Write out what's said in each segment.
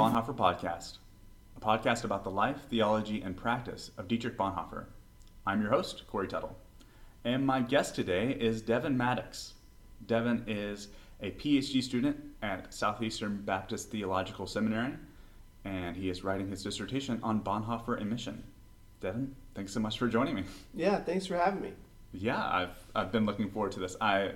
Bonhoeffer Podcast, a podcast about the life, theology, and practice of Dietrich Bonhoeffer. I'm your host, Corey Tuttle, and my guest today is Devin Maddox. Devin is a PhD student at Southeastern Baptist Theological Seminary, and he is writing his dissertation on Bonhoeffer and mission. Devin, thanks so much for joining me. Yeah, thanks for having me. Yeah, I've, I've been looking forward to this. I,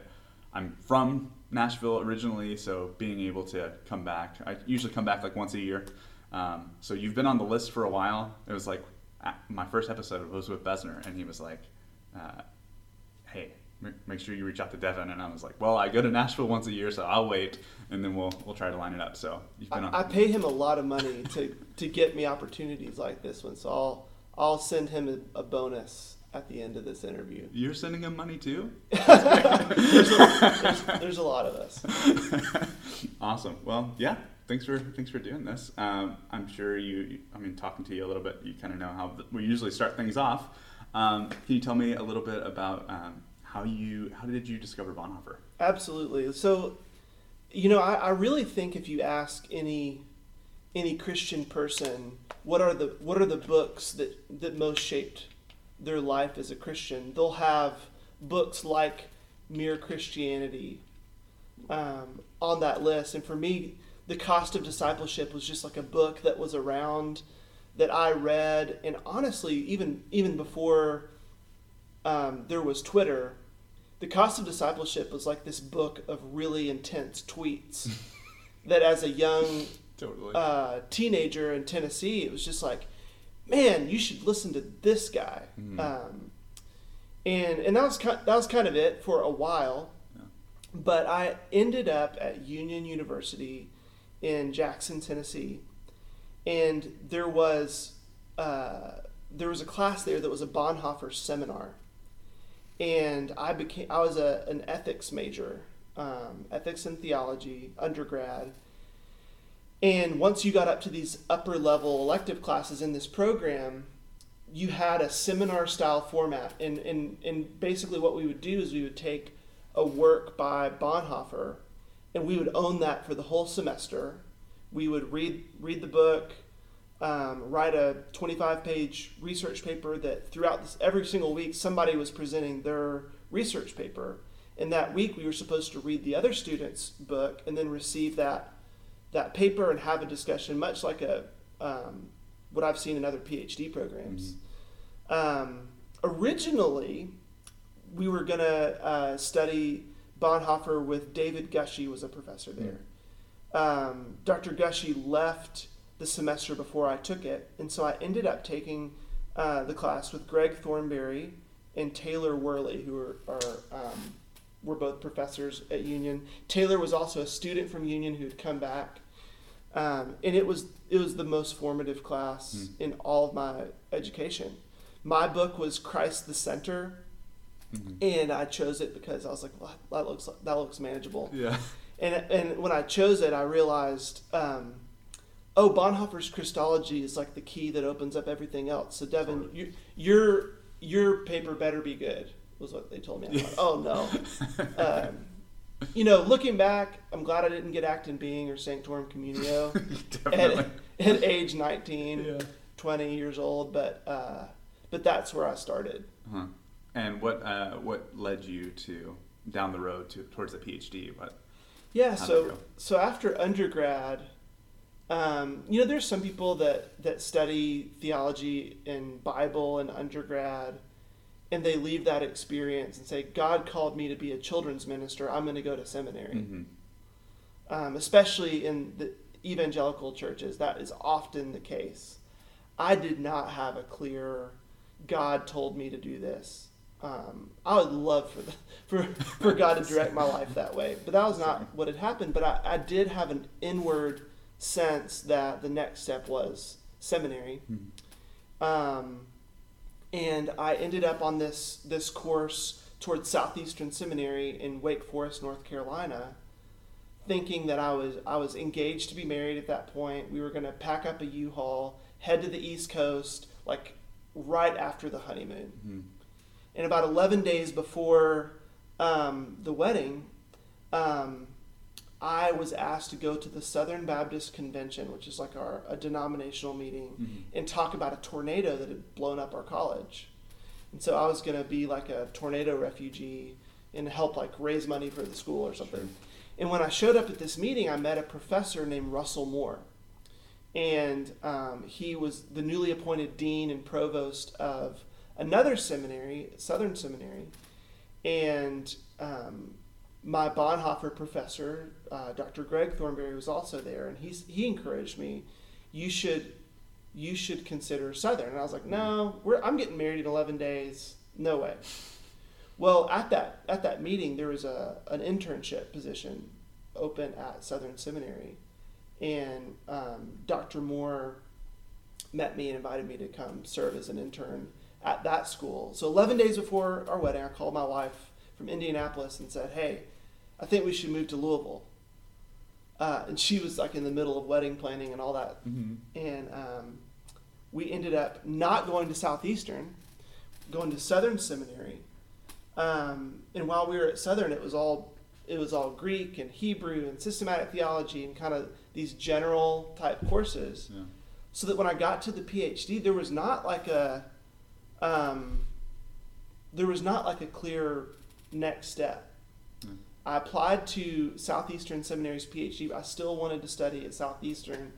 I'm from Nashville originally, so being able to come back, I usually come back like once a year. Um, so you've been on the list for a while. It was like my first episode was with Besner, and he was like, uh, "Hey, make sure you reach out to Devin." And I was like, "Well, I go to Nashville once a year, so I'll wait, and then we'll we'll try to line it up." So you've been I, on. I pay him a lot of money to to get me opportunities like this one, so I'll I'll send him a, a bonus at the end of this interview. You're sending him money too? there's, a, there's, there's, a, lot of us. awesome. Well, yeah. Thanks for thanks for doing this. Um, I'm sure you. I mean, talking to you a little bit, you kind of know how we usually start things off. Um, can you tell me a little bit about um, how you how did you discover Bonhoeffer? Absolutely. So, you know, I, I really think if you ask any any Christian person, what are the what are the books that that most shaped their life as a Christian. They'll have books like Mere Christianity um, on that list. And for me, The Cost of Discipleship was just like a book that was around that I read. And honestly, even even before um, there was Twitter, The Cost of Discipleship was like this book of really intense tweets that as a young totally. uh, teenager in Tennessee, it was just like, man, you should listen to this guy. Mm-hmm. Um, and and that was kind, that was kind of it for a while. Yeah. But I ended up at Union University in Jackson, Tennessee, and there was uh, there was a class there that was a Bonhoeffer seminar, and I became I was a an ethics major, um, ethics and theology undergrad and once you got up to these upper level elective classes in this program, you had a seminar style format. And, and, and basically, what we would do is we would take a work by Bonhoeffer and we would own that for the whole semester. We would read, read the book, um, write a 25 page research paper that throughout this, every single week somebody was presenting their research paper. And that week we were supposed to read the other student's book and then receive that that paper and have a discussion, much like a um, what I've seen in other PhD programs. Mm-hmm. Um, originally, we were going to uh, study Bonhoeffer with David Gushee was a professor mm. there. Mm-hmm. Um, Dr. Gushee left the semester before I took it, and so I ended up taking uh, the class with Greg Thornbury and Taylor Worley, who are, are um, were both professors at Union. Taylor was also a student from Union who'd come back um, and it was it was the most formative class mm. in all of my education. My book was Christ the Center, mm-hmm. and I chose it because I was like, well, that looks that looks manageable. Yeah. And and when I chose it, I realized, um, oh, Bonhoeffer's Christology is like the key that opens up everything else. So Devin, totally. you, your your paper better be good was what they told me. I thought, oh no. um, you know, looking back, I'm glad I didn't get Act and Being or Sanctorum Communio at, at, age 19, yeah. 20 years old, but uh, but that's where I started. Uh-huh. And what uh, what led you to down the road to towards the PhD? What? Yeah, so so after undergrad, um, you know, there's some people that that study theology and Bible in undergrad and they leave that experience and say, God called me to be a children's minister, I'm going to go to seminary. Mm-hmm. Um, especially in the evangelical churches, that is often the case. I did not have a clear, God told me to do this. Um, I would love for, the, for, for God to direct my life that way, but that was not what had happened. But I, I did have an inward sense that the next step was seminary. Mm-hmm. Um, and I ended up on this this course towards Southeastern Seminary in Wake Forest, North Carolina, thinking that I was I was engaged to be married at that point. We were going to pack up a U-Haul, head to the East Coast, like right after the honeymoon. Mm-hmm. And about 11 days before um, the wedding, um, I was asked to go to the Southern Baptist Convention, which is like our a denominational meeting, Mhm. and talk about a tornado that had blown up our college. And so I was going to be like a tornado refugee and help like raise money for the school or something. Sure. And when I showed up at this meeting, I met a professor named Russell Moore. And um, he was the newly appointed dean and provost of another seminary, Southern Seminary. And um, my Bonhoeffer professor, uh, Dr. Greg Thornbury, was also there. And he's, he encouraged me, you should, you should consider Southern. And I was like, no, I'm getting married in 11 days. No way. Well, at that at that meeting, there was a an internship position open at Southern Seminary, and um, Dr. Moore met me and invited me to come serve as an intern at that school. So 11 days before our wedding, I called my wife from Indianapolis and said, "Hey, I think we should move to Louisville." Uh, and she was like in the middle of wedding planning and all that Mhm. and um, we ended up not going to Southeastern, going to Southern Seminary. Um, and while we were at Southern, it was all it was all Greek and Hebrew and systematic theology and kind of these general type courses. Yeah. So that when I got to the PhD, there was not like a um, there was not like a clear next step. I applied to Southeastern Seminary's PhD. I still wanted to study at Southeastern.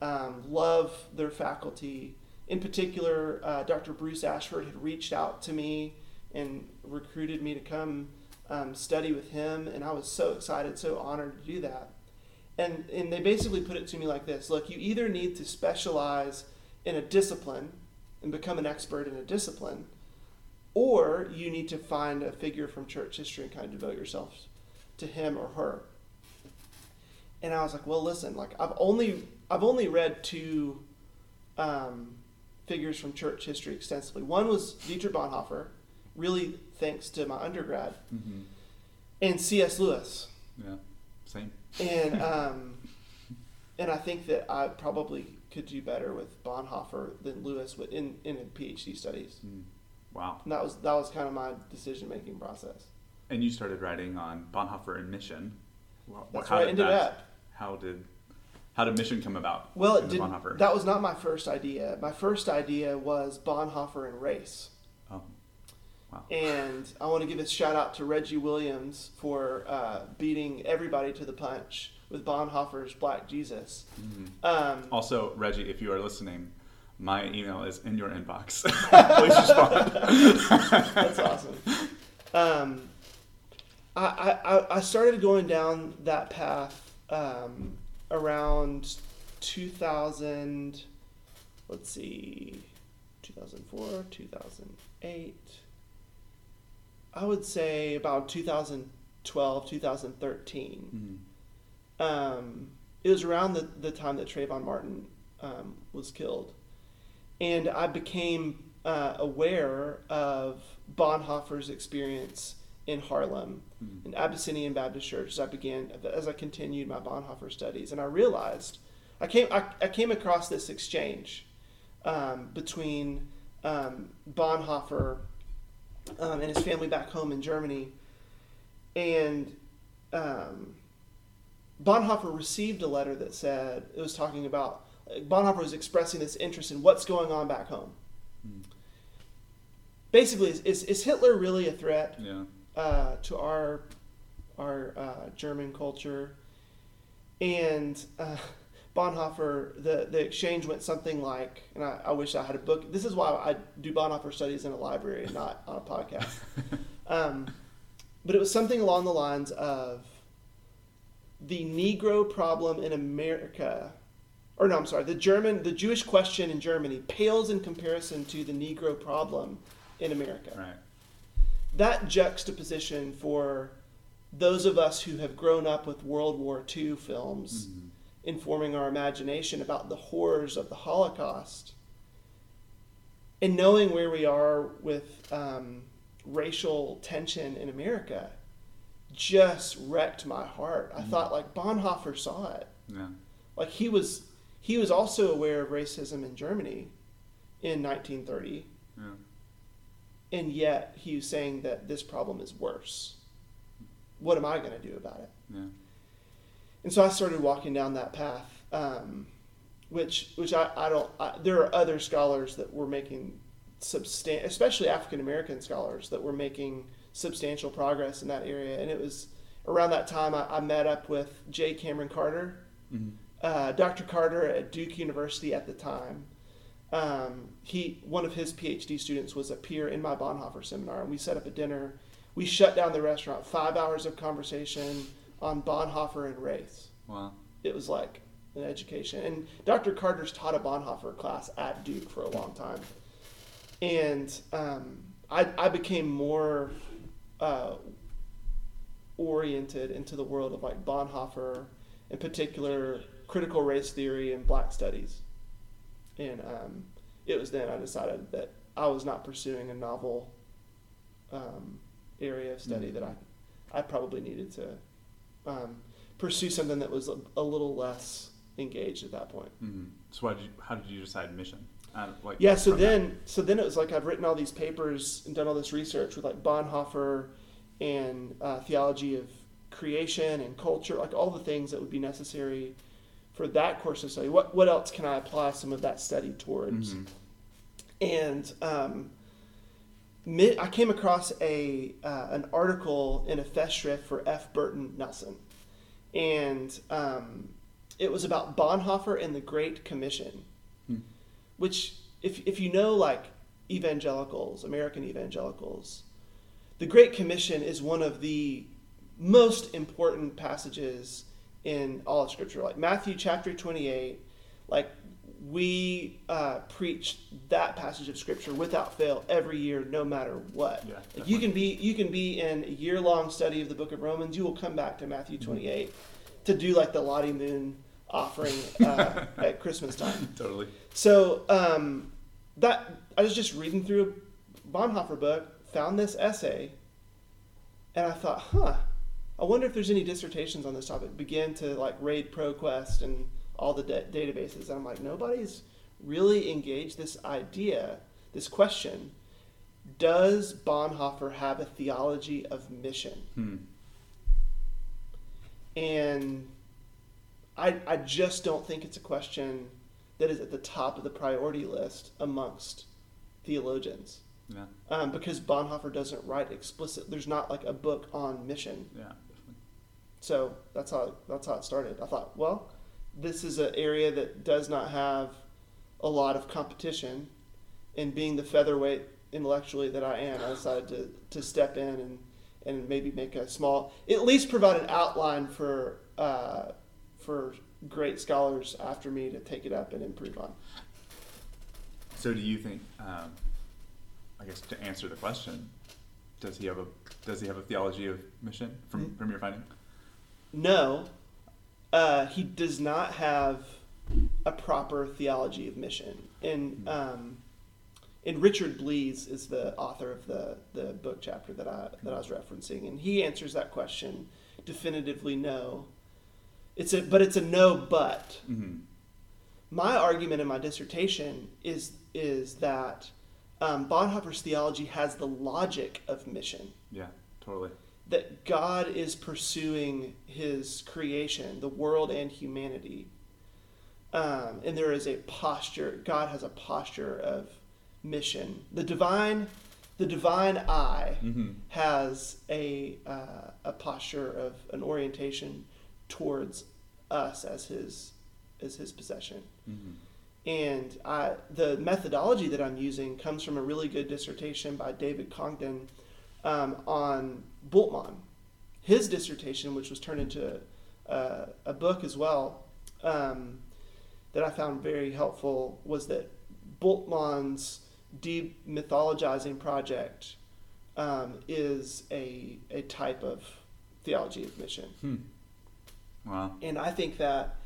Um, love their faculty. In particular, uh, Dr. Bruce Ashford had reached out to me and recruited me to come um, study with him, and I was so excited, so honored to do that. And and they basically put it to me like this: Look, you either need to specialize in a discipline and become an expert in a discipline, or you need to find a figure from church history and kind of devote yourself to him or her. And I was like, well, listen, like I've only I've only read two um, figures from church history extensively. One was Dietrich Bonhoeffer, really thanks to my undergrad, Mhm. and C.S. Lewis. Yeah. Same. And um, and I think that I probably could do better with Bonhoeffer than Lewis in in PhD studies. Mm. Wow. And that was that was kind of my decision making process. And you started writing on Bonhoeffer and mission. Well, That's how where I did ended that- up. How did how did mission come about? Well, it did, Bonhoeffer. that was not my first idea. My first idea was Bonhoeffer and race. oh. Wow. And I want to give a shout out to Reggie Williams for uh, beating everybody to the punch with Bonhoeffer's Black Jesus. Mhm. Um, Also, Reggie, if you are listening, my email is in your inbox. Please respond. That's awesome. Um, I, I, I- started going down that path um, around 2000, let's see, 2004, 2008. I would say about 2012, 2013. Mhm. Um, it was around the, the time that Trayvon Martin um, was killed. And I became uh, aware of Bonhoeffer's experience in Harlem, Mhm. in Abyssinian Baptist Church, as I began, as I continued my Bonhoeffer studies. And I realized, I came, I, I came across this exchange um, between um, Bonhoeffer um, and his family back home in Germany. And um, Bonhoeffer received a letter that said it was talking about Bonhoeffer was expressing this interest in what's going on back home. Mm. Basically, is, is, is Hitler really a threat Yeah. Uh, to our our uh, German culture? And uh, Bonhoeffer, the, the exchange went something like, and I, I wish I had a book. This is why I do Bonhoeffer studies in a library and not on a podcast. um, but it was something along the lines of the Negro problem in America, or no, I'm sorry, the German, the Jewish question in Germany pales in comparison to the Negro problem in America. Right. That juxtaposition for those of us who have grown up with World War II films Mhm. informing our imagination about the horrors of the Holocaust, and knowing where we are with um, racial tension in America, just wrecked my heart. I Mhm. thought like Bonhoeffer saw it. Yeah. Like he was he was also aware of racism in Germany in 1930, Yeah. And yet he was saying that this problem is worse. What am I going to do about it? Yeah. and so I started walking down that path, um, which which I, I don't. I, there are other scholars that were making substan- especially African American scholars that were making substantial progress in that area, and it was around that time I, I met up with J. Kameron Carter, Mm-hmm. uh, Dr. Carter at Duke University at the time. Um, he one of his PhD students was a peer in my Bonhoeffer seminar, and we set up a dinner. We shut down the restaurant. Five hours of conversation on Bonhoeffer and race. Wow. It was like an education. And Dr. Carter's taught a Bonhoeffer class at Duke for a long time, and um, I, I became more uh, oriented into the world of like Bonhoeffer, in particular critical race theory and Black studies. And um, it was then I decided that I was not pursuing a novel um, area of study Mhm. that I, I probably needed to um, pursue something that was a, a little less engaged at that point. Mm-hmm. So why did you, how did you decide mission? Uh, like Yeah, so from that? then so then it was like I've written all these papers and done all this research with like Bonhoeffer and uh, theology of creation and culture, like all the things that would be necessary for that course of study. What what else can I apply some of that study towards? Mhm. And um, mi- I came across a uh, an article in a festschrift for F. Burton Nelson, and um, it was about Bonhoeffer and the Great Commission, Hmm. which if if you know like evangelicals, American evangelicals, the Great Commission is one of the most important passages in all of Scripture. Like Matthew chapter twenty eight, like we uh, preach that passage of scripture without fail every year, no matter what. Yeah, Like you can be you can be in a year long study of the Book of Romans. You will come back to Matthew twenty eight to do like the Lottie Moon offering uh, at Christmas time. totally. So um, that I was just reading through a Bonhoeffer book, found this essay, and I thought, huh, I wonder if there's any dissertations on this topic. Begin to like raid ProQuest and all the da- databases, and I'm like, nobody's really engaged this idea, this question. Does Bonhoeffer have a theology of mission? Hmm. And I, I just don't think it's a question that is at the top of the priority list amongst theologians. Yeah. Um, because Bonhoeffer doesn't write explicit, there's not like a book on mission. Yeah. So that's how that's how it started. I thought, well, this is an area that does not have a lot of competition, and being the featherweight intellectually that I am, I decided to, to step in and, and maybe make a small, at least provide an outline for uh, for great scholars after me to take it up and improve on. So do you think? Um, I guess to answer the question, does he have a does he have a theology of mission from Mm. from your finding? No, uh, he does not have a proper theology of mission. And um, and Richard Bliese is the author of the the book chapter that I that I was referencing, and he answers that question definitively no. It's a but it's a no but. Mm-hmm. My argument in my dissertation is is that um, Bonhoeffer's theology has the logic of mission Yeah. Totally. That God is pursuing his creation, the world and humanity. Um, and there is a posture, God has a posture of mission. The divine, the divine eye Mm-hmm. has a, uh, a posture of an orientation towards us as his, as his possession. Mm-hmm. And I, the methodology that I'm using comes from a really good dissertation by David Congdon um, on Bultmann. His dissertation, which was turned into a, a book as well, um, that I found very helpful, was that Bultmann's demythologizing project um, is a, a type of theology of mission. Hmm. Wow. And I think that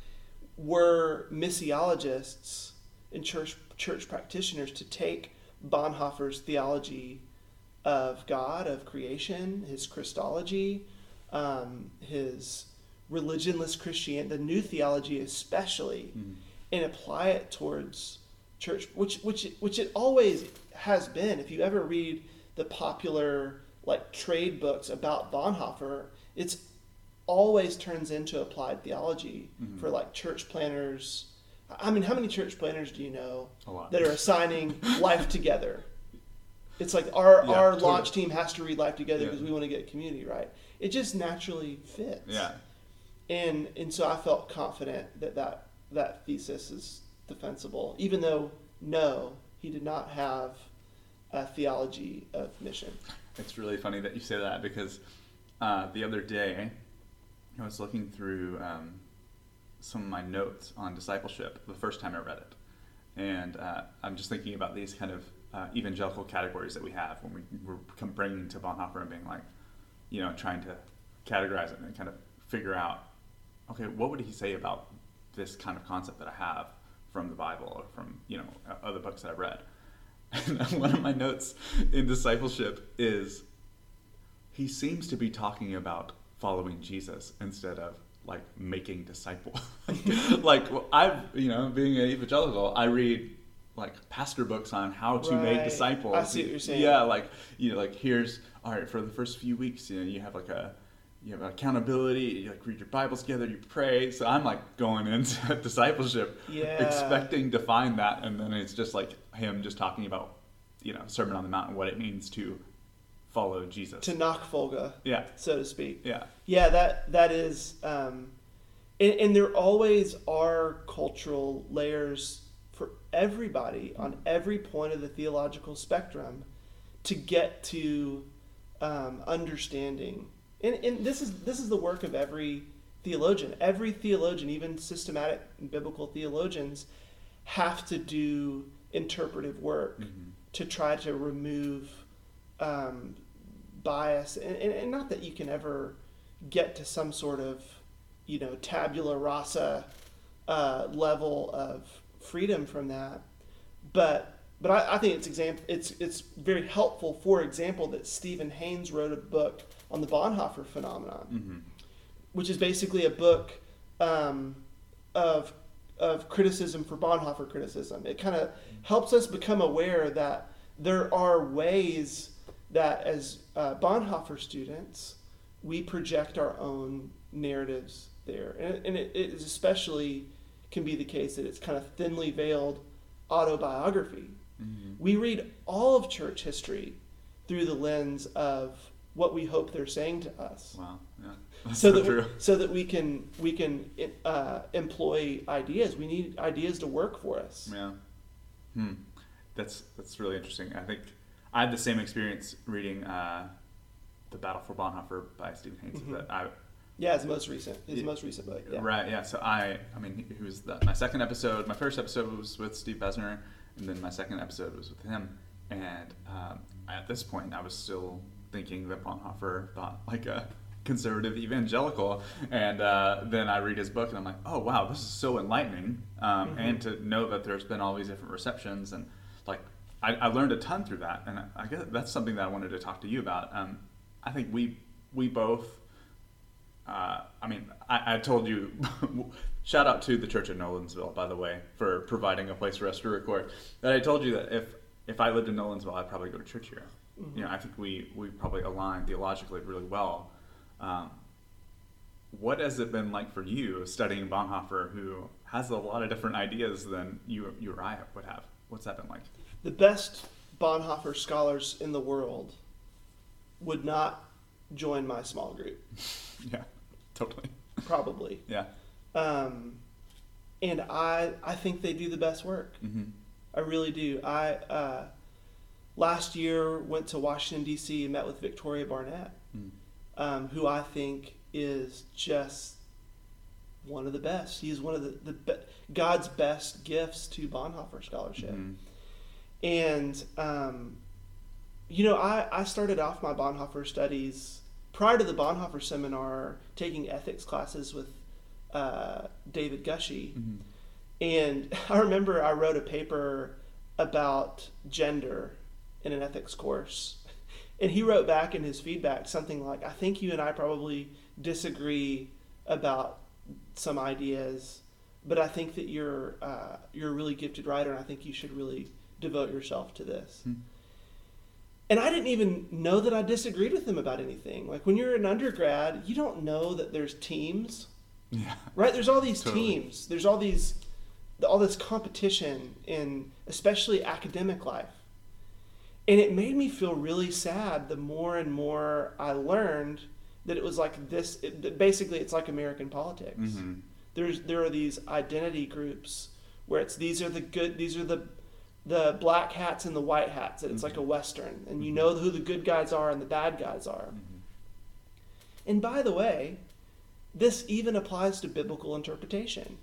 were missiologists and church church practitioners to take Bonhoeffer's theology of God, of creation, his Christology, um, his religionless Christian, the new theology especially, Mm-hmm. and apply it towards church, which which which it always has been. If you ever read the popular like trade books about Bonhoeffer, it's always turns into applied theology Mhm. for like church planners. I mean, how many church planners do you know that are assigning life together? It's like our Yeah, our totally. launch team has to read life together Yeah. because we want to get community right. It just naturally fits. Yeah. And and so I felt confident that that, that thesis is defensible, even though no, he did not have a theology of mission. It's really funny that you say that because uh, the other day I was looking through um, some of my notes on discipleship the first time I read it. And uh, I'm just thinking about these kind of uh, evangelical categories that we have when we, we're bringing to Bonhoeffer and being like, you know, trying to categorize it and kind of figure out, okay, what would he say about this kind of concept that I have from the Bible or from, you know, other books that I've read? And one of my notes in discipleship is he seems to be talking about following Jesus instead of like making disciples. like well, I've, you know, being an evangelical, I read like pastor books on how to make disciples. I see what you're saying. Yeah, like you know, like here's all right for the first few weeks, you know, you have like a you have accountability. You like read your Bibles together, you pray. So I'm like going into discipleship, Yeah. expecting to find that, and then it's just like him just talking about, you know, Sermon on the Mount and what it means to follow Jesus. To Nachfolge, yeah, so to speak. yeah, Yeah, that that is, um, and, and there always are cultural layers everybody on every point of the theological spectrum to get to um, understanding. And, and this is this is the work of every theologian. Every theologian, even systematic biblical theologians, have to do interpretive work Mhm. to try to remove um, bias, and, and, and not that you can ever get to some sort of you know tabula rasa uh, level of freedom from that, but but I, I think it's example it's it's very helpful. For example, that Stephen Haynes wrote a book on the Bonhoeffer phenomenon hmm which is basically a book um, of of criticism for Bonhoeffer criticism. It kind of helps us become aware that there are ways that, as uh, Bonhoeffer students, we project our own narratives there, and, and it, it is especially can be the case that it's kind of thinly veiled autobiography. hmm We read all of church history through the lens of what we hope they're saying to us Wow, yeah, that's so so, that true. we, so that we can we can uh, employ ideas. We need ideas to work for us. Yeah. Hmm. That's that's really interesting. I think I had the same experience reading uh, the Battle for Bonhoeffer by Stephen Haynes. Mhm. That I Yeah, his most recent Yeah. most recent book. Yeah. Right, yeah. So I, I mean, he was the, my second episode. My first episode was with Steve Besner, and then my second episode was with him. And um, at this point, I was still thinking that Bonhoeffer thought like a conservative evangelical. And uh, then I read his book, and I'm like, oh wow, this is so enlightening. Um, Mhm. And to know that there's been all these different receptions, and like I, I learned a ton through that. And I, I guess that's something that I wanted to talk to you about. Um, I think we we both uh, I mean, I, I told you, shout out to the Church of Nolensville, by the way, for providing a place for us to record. That I told you that if if I lived in Nolensville, I'd probably go to church here. Mhm. You know, I think we we probably align theologically really well. Um, what has it been like for you studying Bonhoeffer, who has a lot of different ideas than you you or I would have? What's that been like? The best Bonhoeffer scholars in the world would not join my small group, yeah, totally. probably. Yeah. Um, and I I think they do the best work. hmm I really do. I uh, last year went to Washington D.C. and met with Victoria Barnett, Mm. um, who I think is just one of the best. He's one of the, the be- God's best gifts to Bonhoeffer scholarship. Mhm. And um, you know, I, I started off my Bonhoeffer studies prior to the Bonhoeffer seminar, taking ethics classes with uh, David Gushee. Mhm. And I remember I wrote a paper about gender in an ethics course. And he wrote back in his feedback something like, I think you and I probably disagree about some ideas, but I think that you're, uh, you're a really gifted writer, and I think you should really devote yourself to this. Hmm. And I didn't even know that I disagreed with him about anything. Like when you're an undergrad, you don't know that there's teams, Yeah. right? There's all these Totally. teams. There's all these, all this competition in especially academic life, and it made me feel really sad. The more and more I learned that it was like this. It, basically, it's like American politics. hmm There's there are these identity groups where it's these are the good, these are the the black hats and the white hats it's like a mm-hmm. western and you mm-hmm. know who the good guys are and the bad guys are. Mm-hmm. And by the way this even applies to biblical interpretation.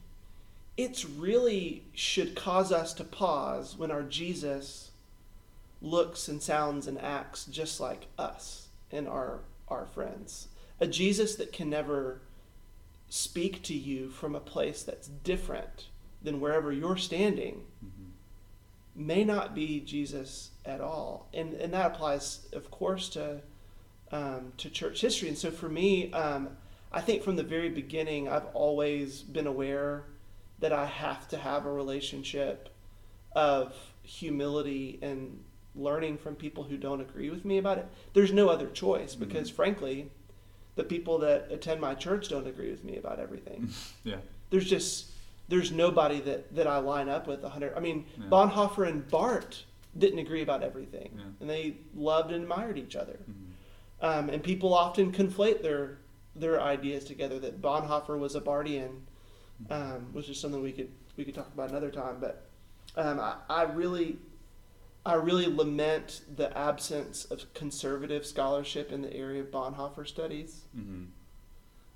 It's really should cause us to pause when our jesus looks and sounds and acts just like us and our our friends. A jesus that can never speak to you from a place that's different than wherever you're standing may not be Jesus at all, and and that applies, of course, to um, to church history. And so for me, um, I think from the very beginning, I've always been aware that I have to have a relationship of humility and learning from people who don't agree with me about it. There's no other choice because, frankly, the people that attend my church don't agree with me about everything Yeah. there's just there's nobody that that I line up with hundred. I mean, Yeah. Bonhoeffer and Barth didn't agree about everything, Yeah. and they loved and admired each other. Mhm. Um, and people often conflate their their ideas together. That Bonhoeffer was a Barthian, um, which is something we could we could talk about another time. But um, I, I really I really lament the absence of conservative scholarship in the area of Bonhoeffer studies. Mhm.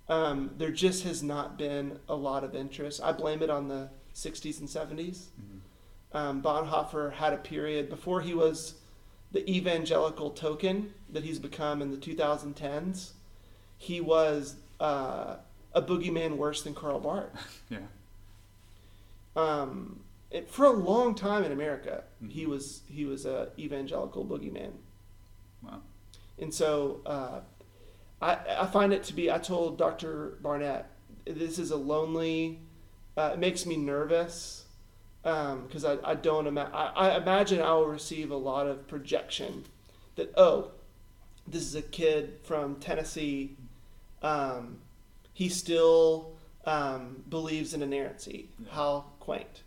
Um, there just has not been a lot of interest. I blame it on the 60s and 70s. Mhm. Um, Bonhoeffer had a period before he was the evangelical token that he's become in the 2010s. He was uh, a boogeyman worse than Karl Barth. Yeah. Um, it, for a long time in America, he Mhm. was he was a evangelical boogeyman. Wow. And so uh, I, I find it to be, I told Dr. Barnett, this is a lonely, uh, it makes me nervous because I, I don't ima- I, I imagine I will receive a lot of projection that, oh, this is a kid from Tennessee. Um, he still um, believes in inerrancy. Yeah. How quaint.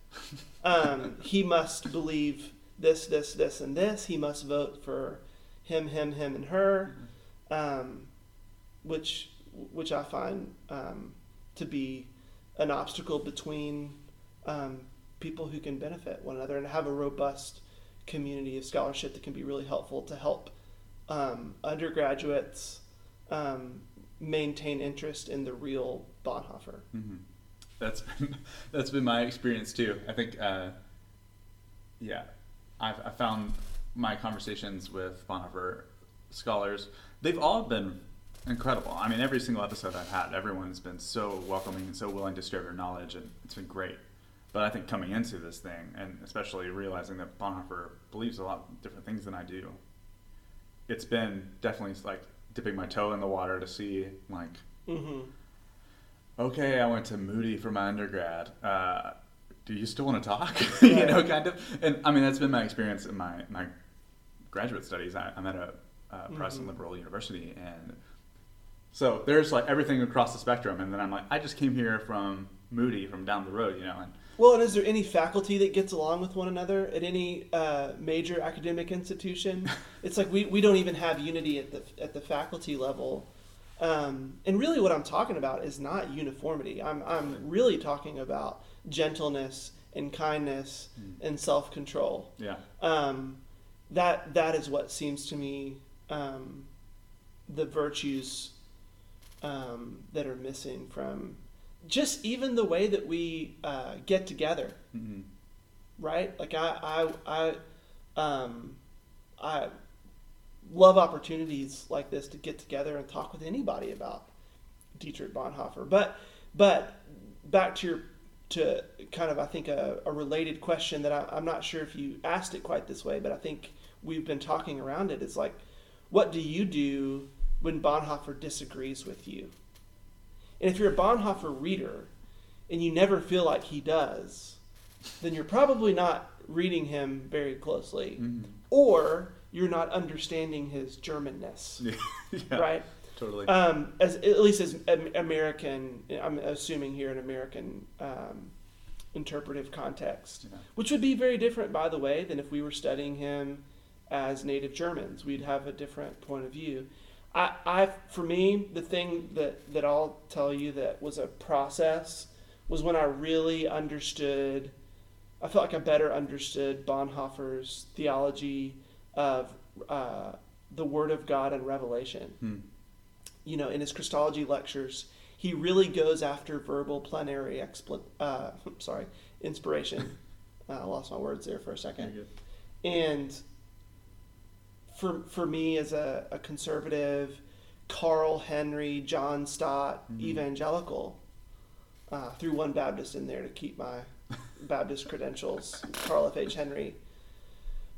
Um, he must believe this, this, this, and this. He must vote for him, him, him, and her, um, which which I find um, to be an obstacle between um, people who can benefit one another and have a robust community of scholarship that can be really helpful to help um, undergraduates um, maintain interest in the real Bonhoeffer. hmm That's been, that's been my experience too. I think, uh, yeah, I've I found my conversations with Bonhoeffer scholars. They've all been incredible. I mean, every single episode I've had, everyone's been so welcoming and so willing to share their knowledge, and it's been great. But I think coming into this thing, and especially realizing that Bonhoeffer believes a lot of different things than I do, it's been definitely like dipping my toe in the water to see like Mm-hmm. okay, I went to Moody for my undergrad. Uh, do you still want to talk? you know, kind of. And I mean, that's been my experience in my, my graduate studies. I, I'm at a uh, Protestant Mhm. liberal university, and so there's like everything across the spectrum. And then I'm like, I just came here from Moody, from down the road, you know. And Well, and is there any faculty that gets along with one another at any uh, major academic institution? it's like we, we don't even have unity at the at the faculty level. Um, and really, what I'm talking about is not uniformity. I'm I'm really talking about gentleness and kindness Mm. and self control. yeah, Um, that that is what seems to me um, the virtues um, that are missing from just even the way that we uh, get together, hmm right? Like I I I um, I love opportunities like this to get together and talk with anybody about Dietrich Bonhoeffer. But but back to your to kind of I think a, a related question that I, I'm not sure if you asked it quite this way, but I think we've been talking around it. it. Is like, what do you do when Bonhoeffer disagrees with you? And if you're a Bonhoeffer reader and you never feel like he does, then you're probably not reading him very closely. hmm Or you're not understanding his Germanness, Yeah, yeah, right? Totally. Um, as at least as American, I'm assuming here an American um, interpretive context, Yeah. which would be very different, by the way, than if we were studying him as native Germans. We'd have a different point of view. I, I for me, the thing that that I'll tell you that was a process was when I really understood. I felt like I better understood Bonhoeffer's theology of uh, the Word of God and Revelation Hmm. you know, in his Christology lectures, he really goes after verbal plenary expl- uh, sorry, inspiration. Uh, I lost my words there for a second. And for for me as a, a conservative, Carl Henry, John Stott, Mhm. evangelical, uh, threw one Baptist in there to keep my Baptist credentials, Carl F. H. Henry.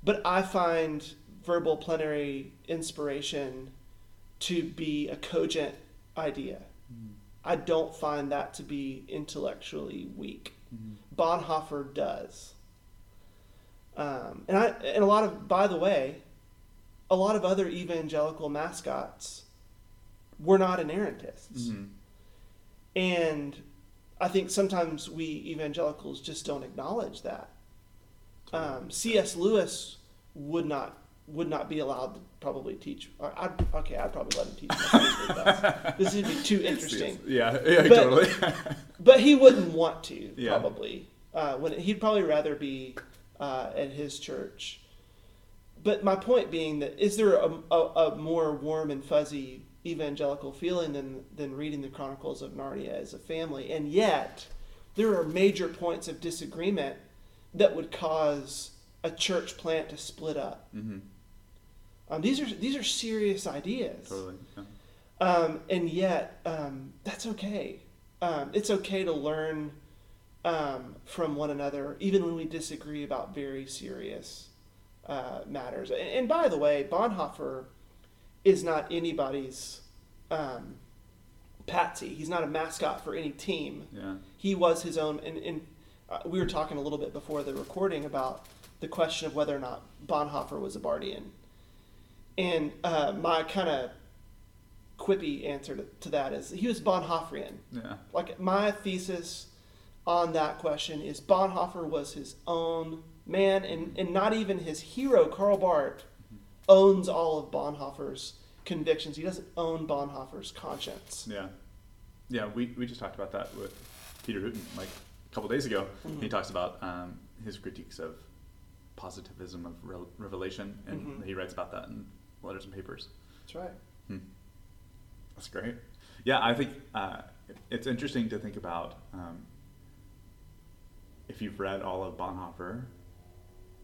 But I find verbal plenary inspiration to be a cogent idea. Mhm. I don't find that to be intellectually weak. Mhm. Bonhoeffer does. Um, and I and a lot of by the way, a lot of other evangelical mascots were not inerrantists. Mhm. And I think sometimes we evangelicals just don't acknowledge that. Um, C.S. Lewis would not would not be allowed to probably teach. Or I'd, okay, I'd probably let him teach. my Sunday school class. This would be too interesting. Yeah, yeah, But- totally. But he wouldn't want to Yeah. probably. Uh, when he'd probably rather be uh, at his church. But my point being that is there a, a, a more warm and fuzzy evangelical feeling than than reading the Chronicles of Narnia as a family, and yet there are major points of disagreement that would cause a church plant to split up. hmm Um, these are these are serious ideas. Totally. Yeah. Um, and yet, um, that's okay. Um, it's okay to learn um, from one another, even when we disagree about very serious uh, matters. And, and by the way, Bonhoeffer is not anybody's um, patsy. He's not a mascot for any team. Yeah. He was his own. And, and uh, we were talking a little bit before the recording about the question of whether or not Bonhoeffer was a Barthian. And uh, my kind of quippy answer to, to that is he was Bonhoefferian. Yeah. Like my thesis on that question is Bonhoeffer was his own man, and, and not even his hero Karl Barth owns all of Bonhoeffer's convictions. He doesn't own Bonhoeffer's conscience. Yeah. Yeah, we, we just talked about that with Peter Hooton like a couple days ago. Mhm. He talks about um, his critiques of positivism of rel revelation, and Mhm. he writes about that in letters and papers. That's right. Hmm. That's great. Yeah, I think uh, it's interesting to think about um, if you've read all of Bonhoeffer,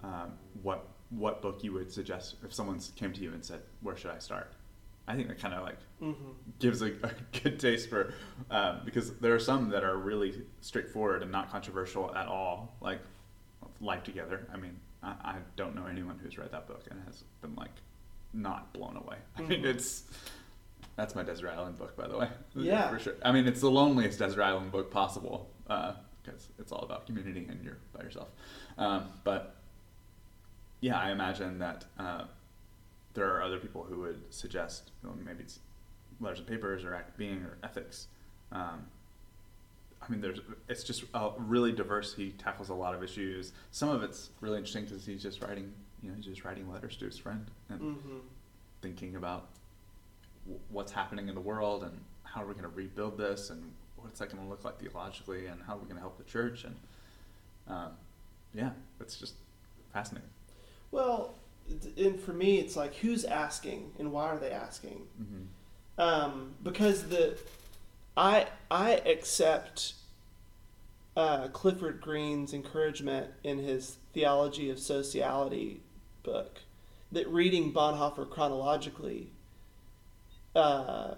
um, what what book you would suggest if someone came to you and said, "Where should I start?" I think that kind of like Mm-hmm. gives a, a good taste for um, because there are some that are really straightforward and not controversial at all, like Life Together. I mean, I, I don't know anyone who's read that book and has been like not blown away. I mean, Mhm. it's that's my Desert Island book, by the way. Yeah. for sure. I mean, it's the loneliest Desert Island book possible because it's all about community and you're by yourself. Um, but yeah, I imagine that uh, there are other people who would suggest you know, maybe it's letters and papers or act being or ethics. Um, I mean, there's it's just uh, really diverse. He tackles a lot of issues. Some of it's really interesting because he's just writing, you know, he's just writing letters to his friend and Mm-hmm. thinking about w- what's happening in the world and how are we going to rebuild this and what's that going to look like theologically and how are we going to help the church and um, yeah, it's just fascinating. Well, and for me, it's like who's asking and why are they asking? Mm-hmm. um, because the I I accept uh, Clifford Green's encouragement in his Theology of Sociality book that reading Bonhoeffer chronologically uh,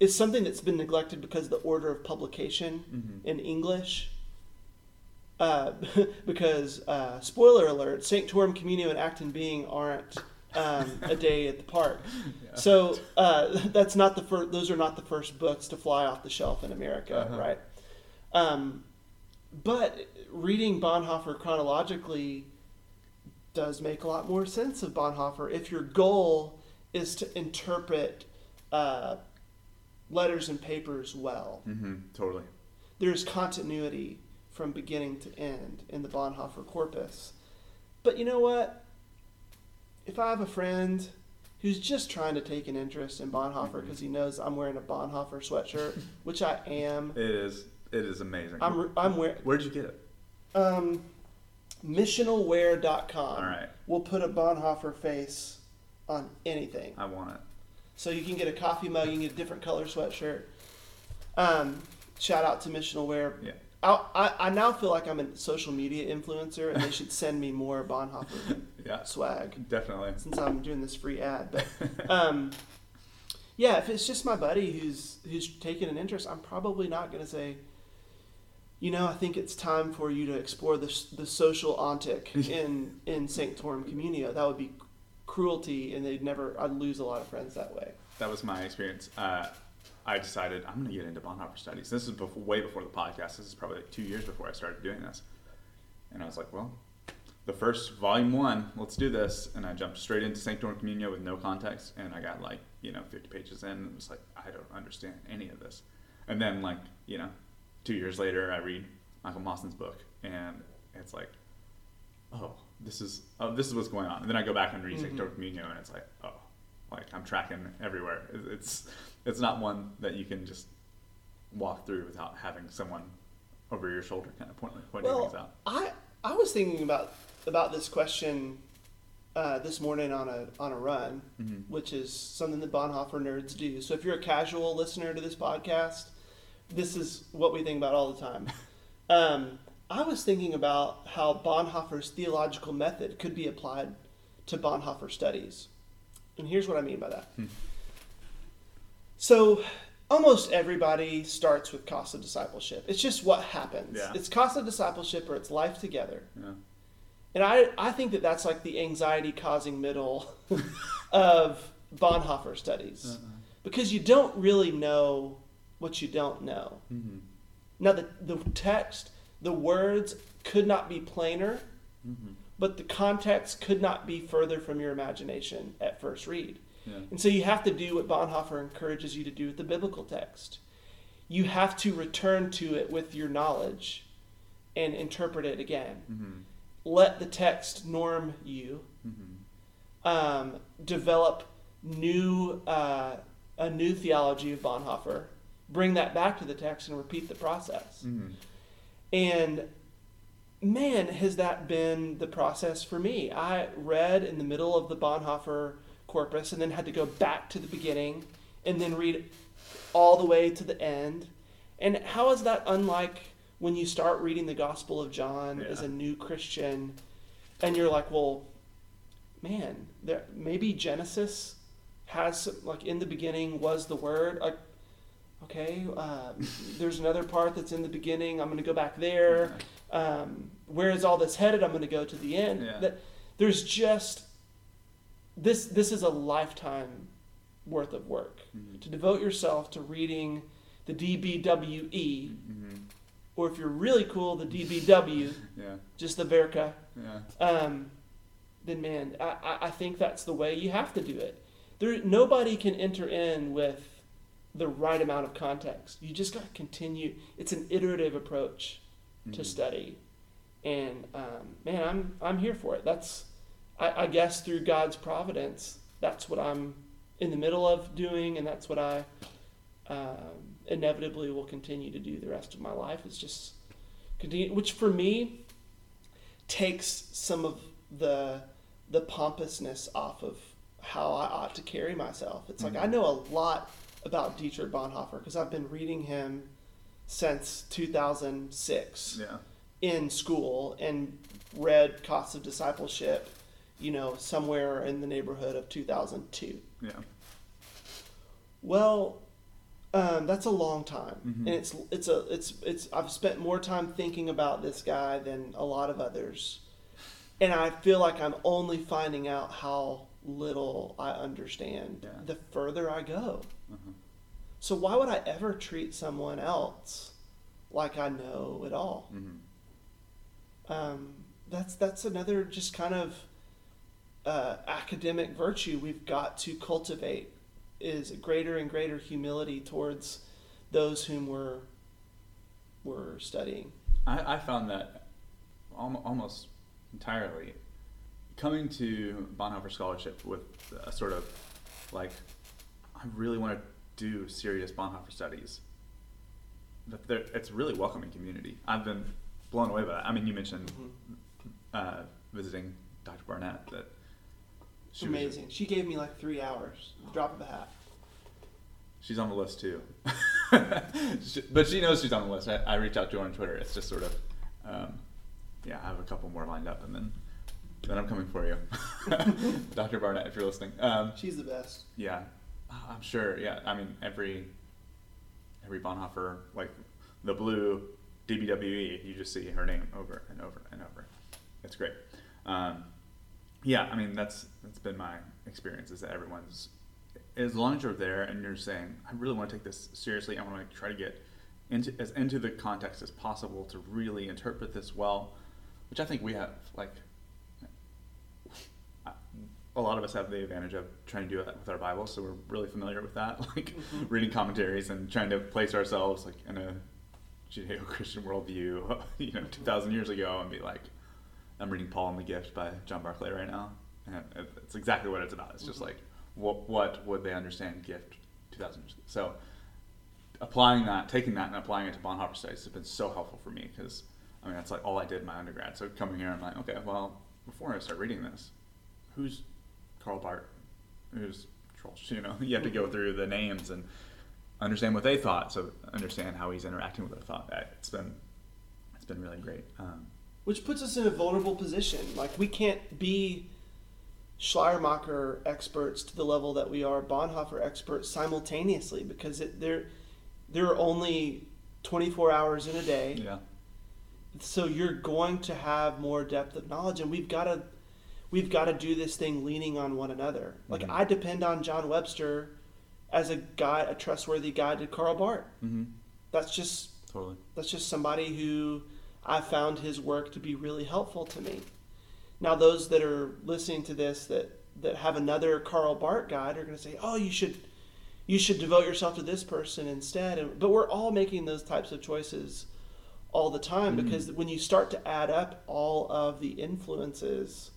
is something that's been neglected because of the order of publication Mm-hmm. in English. Uh, because uh, spoiler alert, Sanctorum Communio and Act and Being aren't um, a day at the park. Yeah. So uh, that's not the first; those are not the first books to fly off the shelf in America, Uh-huh. right? Um, but reading Bonhoeffer chronologically does make a lot more sense of Bonhoeffer if your goal is to interpret uh, letters and papers well. Mm-hmm. Totally. There's continuity from beginning to end in the Bonhoeffer corpus. But you know what? If I have a friend who's just trying to take an interest in Bonhoeffer because he knows I'm wearing a Bonhoeffer sweatshirt, which I am. It is. It is amazing. I'm I'm wearing Where'd you get it? um, missionalwear.com. All right. We'll put a Bonhoeffer face on anything. I want it. So you can get a coffee mug, you can get a different color sweatshirt. Um, shout out to Missional Wear. Yeah. I, I, now feel like I'm a social media influencer, and they should send me more Bonhoeffer Yeah. swag Definitely. since I'm doing this free ad. But um, yeah, if it's just my buddy who's who's taking an interest, I'm probably not going to say, you know, I think it's time for you to explore the the social ontic in in Sanctorum Communio. That would be cruelty, and they'd never. I'd lose a lot of friends that way. That was my experience. Uh, I decided I'm going to get into Bonhoeffer studies. This is before, way before the podcast. This is probably like two years before I started doing this. And I was like, well, the first volume one, let's do this. And I jumped straight into Sanctorum Communio with no context. And I got like, you know, 50 pages in. And it was like, I don't understand any of this. And then, like, you know, two years later, I read Michael Mawson's book. And it's like, oh, this is oh, this is what's going on. And then I go back and read Mhm. Sanctorum Communio. And it's like, oh, like I'm tracking everywhere. It's it's not one that you can just walk through without having someone over your shoulder kind of pointing, pointing Well, things out. I I was thinking about about this question uh, this morning on a on a run, Mhm. which is something that Bonhoeffer nerds do. So if you're a casual listener to this podcast, this is what we think about all the time. Um, I was thinking about how Bonhoeffer's theological method could be applied to Bonhoeffer studies, and here's what I mean by that. Hmm. So almost everybody starts with cost of discipleship. It's just what happens. Yeah. It's of discipleship or it's life together. Yeah. And I, I think that that's like the anxiety causing middle of Bonhoeffer studies. Because you don't really know what you don't know. Mhm. Now, the, the text, the words could not be plainer, Mhm. But the context could not be further from your imagination at first read. Yeah. And so you have to do what Bonhoeffer encourages you to do with the biblical text. You have to return to it with your knowledge and interpret it again. Mhm. Let the text norm you. Mhm. Um, develop new uh, a new theology of Bonhoeffer. Bring that back to the text and repeat the process. Mhm. And man, has that been the process for me? I read in the middle of the Bonhoeffer corpus and then had to go back to the beginning and then read all the way to the end. And how is that unlike when you start reading the Gospel of John as a new Christian and you're like, well, man, there maybe Genesis has some, like in the beginning was the word. Like okay uh, there's another part that's in the beginning. I'm going to go back there um, where is all this headed i'm going to go to the end Yeah. that there's just this this is a lifetime worth of work Mhm. to devote yourself to reading the dbwe Mhm. or if you're really cool the dbw Yeah. just the Werke Yeah. um, then man, I, I- I think that's the way you have to do it. There, nobody can enter in with the right amount of context. You just got to continue. It's an iterative approach to Mhm. study, and um, man, I'm I'm here for it. That's, I, I guess, through God's providence, that's what I'm in the middle of doing, and that's what I um, inevitably will continue to do the rest of my life. Is just continue, which for me takes some of the the pompousness off of how I ought to carry myself. It's like I know a lot about Dietrich Bonhoeffer because I've been reading him since 2006 Yeah. in school and read Costs of Discipleship, you know, somewhere in the neighborhood of 2002. Yeah. Well, um, that's a long time, Mhm. and it's it's a it's it's. I've spent more time thinking about this guy than a lot of others, and I feel like I'm only finding out how little I understand Yeah. the further I go. Uh-huh. So why would I ever treat someone else like I know it all? Mhm. Um, that's that's another just kind of uh, academic virtue we've got to cultivate is a greater and greater humility towards those whom we're we're studying. I, I found that almo- almost entirely coming to Bonhoeffer Scholarship with a sort of like, I really want to do serious Bonhoeffer studies. It's a really welcoming community. I've been blown away by that. I mean, you mentioned uh, visiting Dr. Barnett. That she was- amazing. She gave me like three hours, drop of a hat. she's on the list too. She- but she knows she's on the list. I, I reach out to her on Twitter. It's just sort of, um, yeah, I have a couple more lined up, and then then I'm coming for you, Dr. Barnett, if you're listening. Um, She's the best. yeah, I'm sure. Yeah, I mean every every Bonhoeffer like the blue DBWE, you just see her name over and over and over. It's great. Um, yeah, I mean that's that's been my experience is that everyone's as long as you're there and you're saying I really want to take this seriously, I want to try to get into as into the context as possible to really interpret this well, which I think we have like a lot of us have the advantage of trying to do that with our Bibles, so we're really familiar with that, like Mhm. reading commentaries and trying to place ourselves like in a Judeo-Christian worldview, you know, two thousand years ago, and be like, I'm reading Paul and the Gift by John Barclay right now, and it's exactly what it's about. It's just Mhm. like, what what would they understand gift two thousand years ago? So applying that, taking that, and applying it to Bonhoeffer studies has been so helpful for me because I mean that's like all I did in my undergrad. So coming here, I'm like, okay, well, before I start reading this, who's Karl Barth, Who's Troeltsch? You know, you have to go through the names and understand what they thought, so understand how he's interacting with their thought. Uh, It's been it's been really great. Um, Which puts us in a vulnerable position. Like we can't be Schleiermacher experts to the level that we are Bonhoeffer experts simultaneously because it, there there are only 24 hours in a day. yeah, So you're going to have more depth of knowledge and we've got to we've got to do this thing leaning on one another. Like Mhm. I depend on John Webster as a guy, a trustworthy guide to Karl Barth. mm-hmm. That's just totally. that's just somebody who I found his work to be really helpful to me. Now, those that are listening to this that, that have another Karl Barth guide are going to say, "Oh, you should you should devote yourself to this person instead." And, but we're all making those types of choices all the time Mhm. because when you start to add up all of the influences,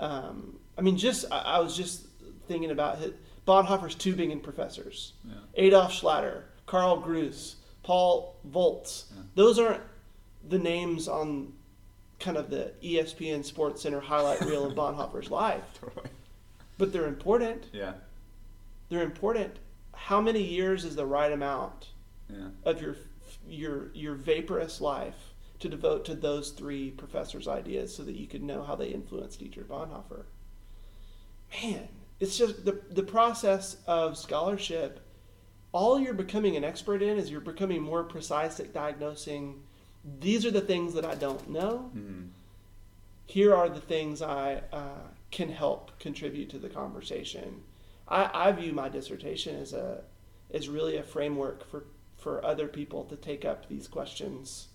um, I mean, just I, I was just thinking about his, Bonhoeffer's Tübingen professors. Yeah. Adolf Schlatter, Karl Groos, Paul Volz. Yeah. Those aren't the names on kind of the ESPN Sports Center highlight reel of Bonhoeffer's life, Totally. but they're important. Yeah. They're important. How many years is the right amount Yeah. of your your your vaporous life to devote to those three professors' ideas so that you could know how they influenced Dietrich Bonhoeffer? Man, it's just the the process of scholarship. All you're becoming an expert in is you're becoming more precise at diagnosing. These are the things that I don't know. Mm-hmm. Here are the things I uh, can help contribute to the conversation. I, I view my dissertation as a as really a framework for for other people to take up these questions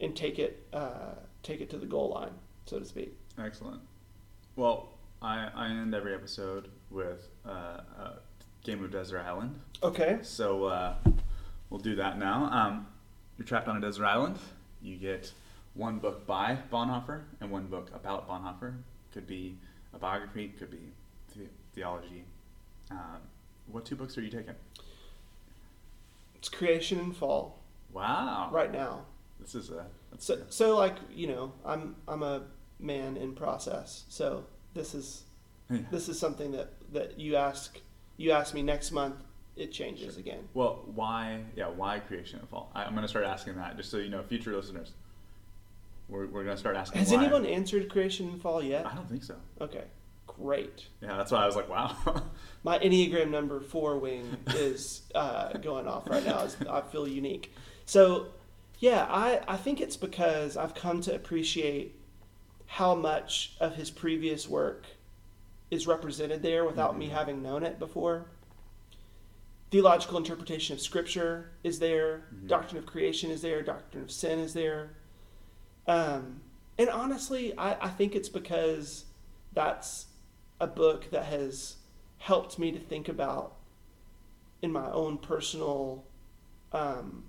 and take it uh, take it to the goal line, so to speak. Excellent. Well, I, I end every episode with uh, a game of Desert Island. Okay. So uh, we'll do that now. Um, you're trapped on a desert island. You get one book by Bonhoeffer and one book about Bonhoeffer. Could be a biography, could be the- theology. Um, what two books are you taking? It's creation and fall Wow. right now. This is a. So, so like you know, I'm I'm a man in process. So this is Yeah. this is something that that you ask you ask me next month. It changes again. Well, why? Yeah, why creation and fall? I, I'm going to start asking that, just so you know, future listeners. We're, we're going to start asking. Has why. anyone answered creation and fall yet? I don't think so. Okay, great. Yeah, that's why I was like, wow. My Enneagram number four wing is uh, going off right now. I feel unique. So, yeah, I, I think it's because I've come to appreciate how much of his previous work is represented there without me Mhm. having known it before. Theological interpretation of Scripture is there. Mhm. Doctrine of creation is there. Doctrine of sin is there. Um, and honestly, I, I think it's because that's a book that has helped me to think about in my own personal um,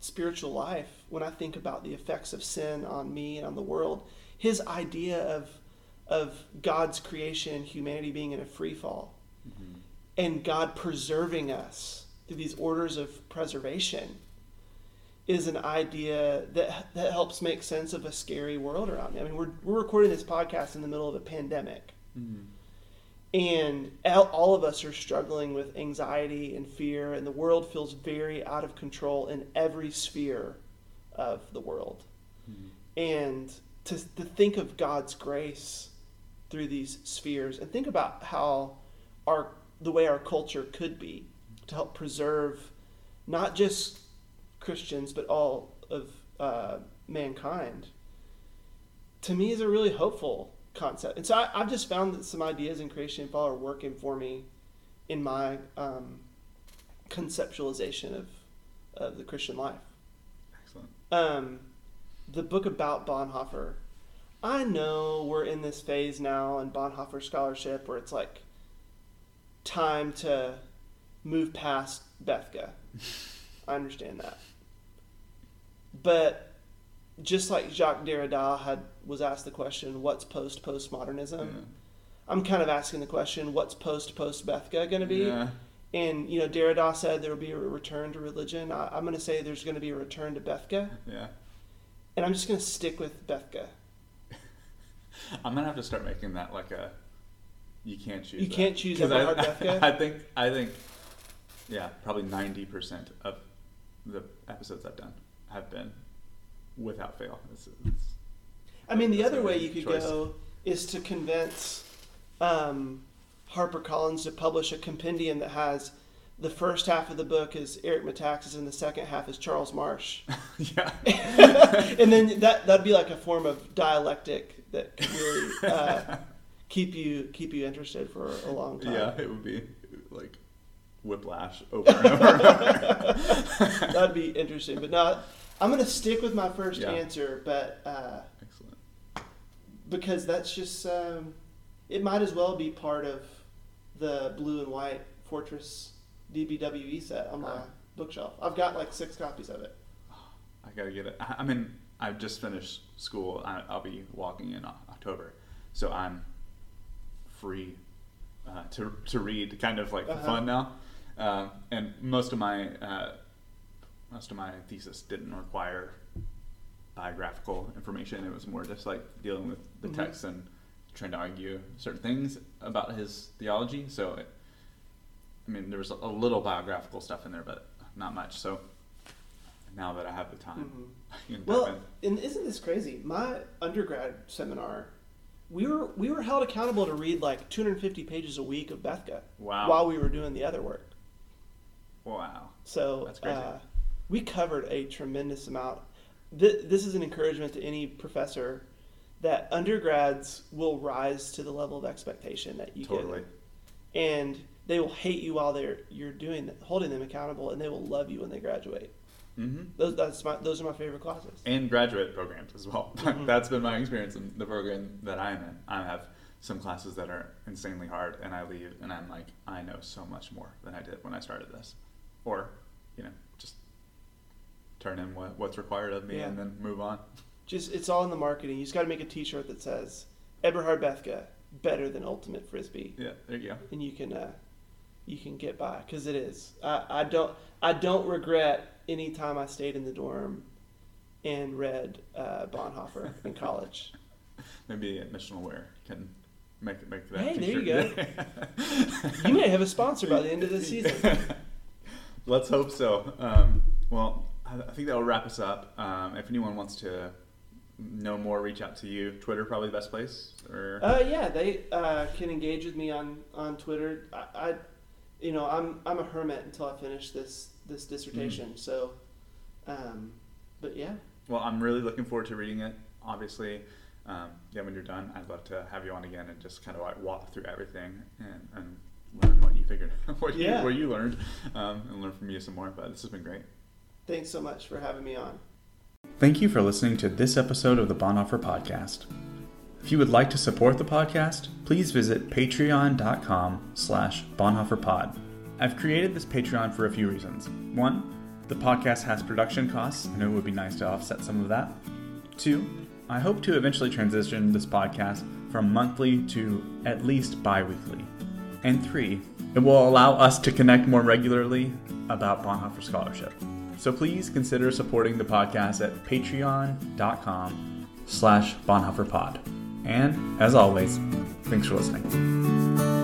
spiritual life when I think about the effects of sin on me and on the world. His idea of of God's creation, humanity being in a free fall, mm-hmm. and God preserving us through these orders of preservation is an idea that that helps make sense of a scary world around me. I mean, we're we're recording this podcast in the middle of a pandemic, mm-hmm. And all of us are struggling with anxiety and fear, and the world feels very out of control in every sphere of the world. Mm-hmm. And to to think of God's grace through these spheres, and think about how our the way our culture could be to help preserve not just Christians, but all of uh, mankind, to me is a really hopeful concept. And so I, have just found that some ideas in creation and fall are working for me in my um, conceptualization of, of the Christian life. Excellent. Um, the book about Bonhoeffer. I know we're in this phase now in Bonhoeffer scholarship where it's like time to move past Bethge. I understand that. But just like Jacques Derrida had was asked the question, "What's post postmodernism?" Yeah. I'm kind of asking the question, "What's post post Bethge going to be?" Yeah. And you know, Derrida said there will be a return to religion. I, am going to say there's going to be a return to Bethge. Yeah. And I'm just going to stick with Bethge. I'm gonna have to start making that like a. You can't choose. You that. can't choose Bethge. I think I think, yeah, probably ninety percent of the episodes I've done have been without fail. It's, it's, I mean, the other way you could choice. go is to convince um, HarperCollins to publish a compendium that has the first half of the book is Eric Metaxas and the second half is Charles Marsh. yeah. and then that that'd be like a form of dialectic that could really uh, keep you keep you interested for a long time. Yeah, it would be like whiplash over and over. That'd be interesting, but no, I'm going to stick with my first yeah. answer, but uh, excellent because that's just um, it might as well be part of the blue and white Fortress DBWE set on my uh, bookshelf. I've got like six copies of it. I gotta get it. I mean, I've just finished school. I'll be walking in October, so I'm free uh, to to read, kind of like uh-huh. fun now. Uh, and most of my uh, most of my thesis didn't require biographical information. It was more just like dealing with the mm-hmm. text and trying to argue certain things about his theology. So, it, I mean, there was a little biographical stuff in there, but not much. So now that I have the time, mm-hmm. well, and isn't this crazy? My undergrad seminar, we were we were held accountable to read like 250 pages a week of Bethge. Wow. While we were doing the other work. Wow. So that's crazy. Uh, we covered a tremendous amount. this is an encouragement to any professor that undergrads will rise to the level of expectation that you totally. get, and they will hate you while they're you're doing that, holding them accountable, and they will love you when they graduate. Mm-hmm. Those that's my those are my favorite classes. And graduate programs as well. Mm-hmm. that's been my experience in the program that I'm in. I have some classes that are insanely hard, and I leave, and I'm like, I know so much more than I did when I started this, or you know, turn in what, what's required of me yeah. and then move on. Just it's all in the marketing. You just got to make a T-shirt that says Eberhard Bethge better than Ultimate Frisbee. Yeah, there you go. And you can uh, you can get by because it is. I, I don't I don't regret any time I stayed in the dorm and read uh, Bonhoeffer in college. Maybe at Missional Wear can make make that. Hey, there you go. you may have a sponsor by the end of the season. Let's hope so. Um, well, I think that will wrap us up. Um, if anyone wants to know more, reach out to you. Twitter probably the best place. Or uh, yeah, they uh, can engage with me on on Twitter. I, I, you know, I'm I'm a hermit until I finish this this dissertation. Mm. So, um, but yeah. Well, I'm really looking forward to reading it. Obviously, um, yeah, when you're done, I'd love to have you on again and just kind of like walk through everything and, and learn what you figured, what yeah. you what you learned, um, and learn from you some more. But this has been great. Thanks so much for having me on. Thank you for listening to this episode of the Bonhoeffer Podcast. If you would like to support the podcast, please visit patreon.com slash bonhoefferpod. I've created this Patreon for a few reasons. One, the podcast has production costs, and it would be nice to offset some of that. Two, I hope to eventually transition this podcast from monthly to at least bi weekly. And three, it will allow us to connect more regularly about Bonhoeffer Scholarship. So please consider supporting the podcast at patreon.com slash bonhoefferpod. And as always, thanks for listening.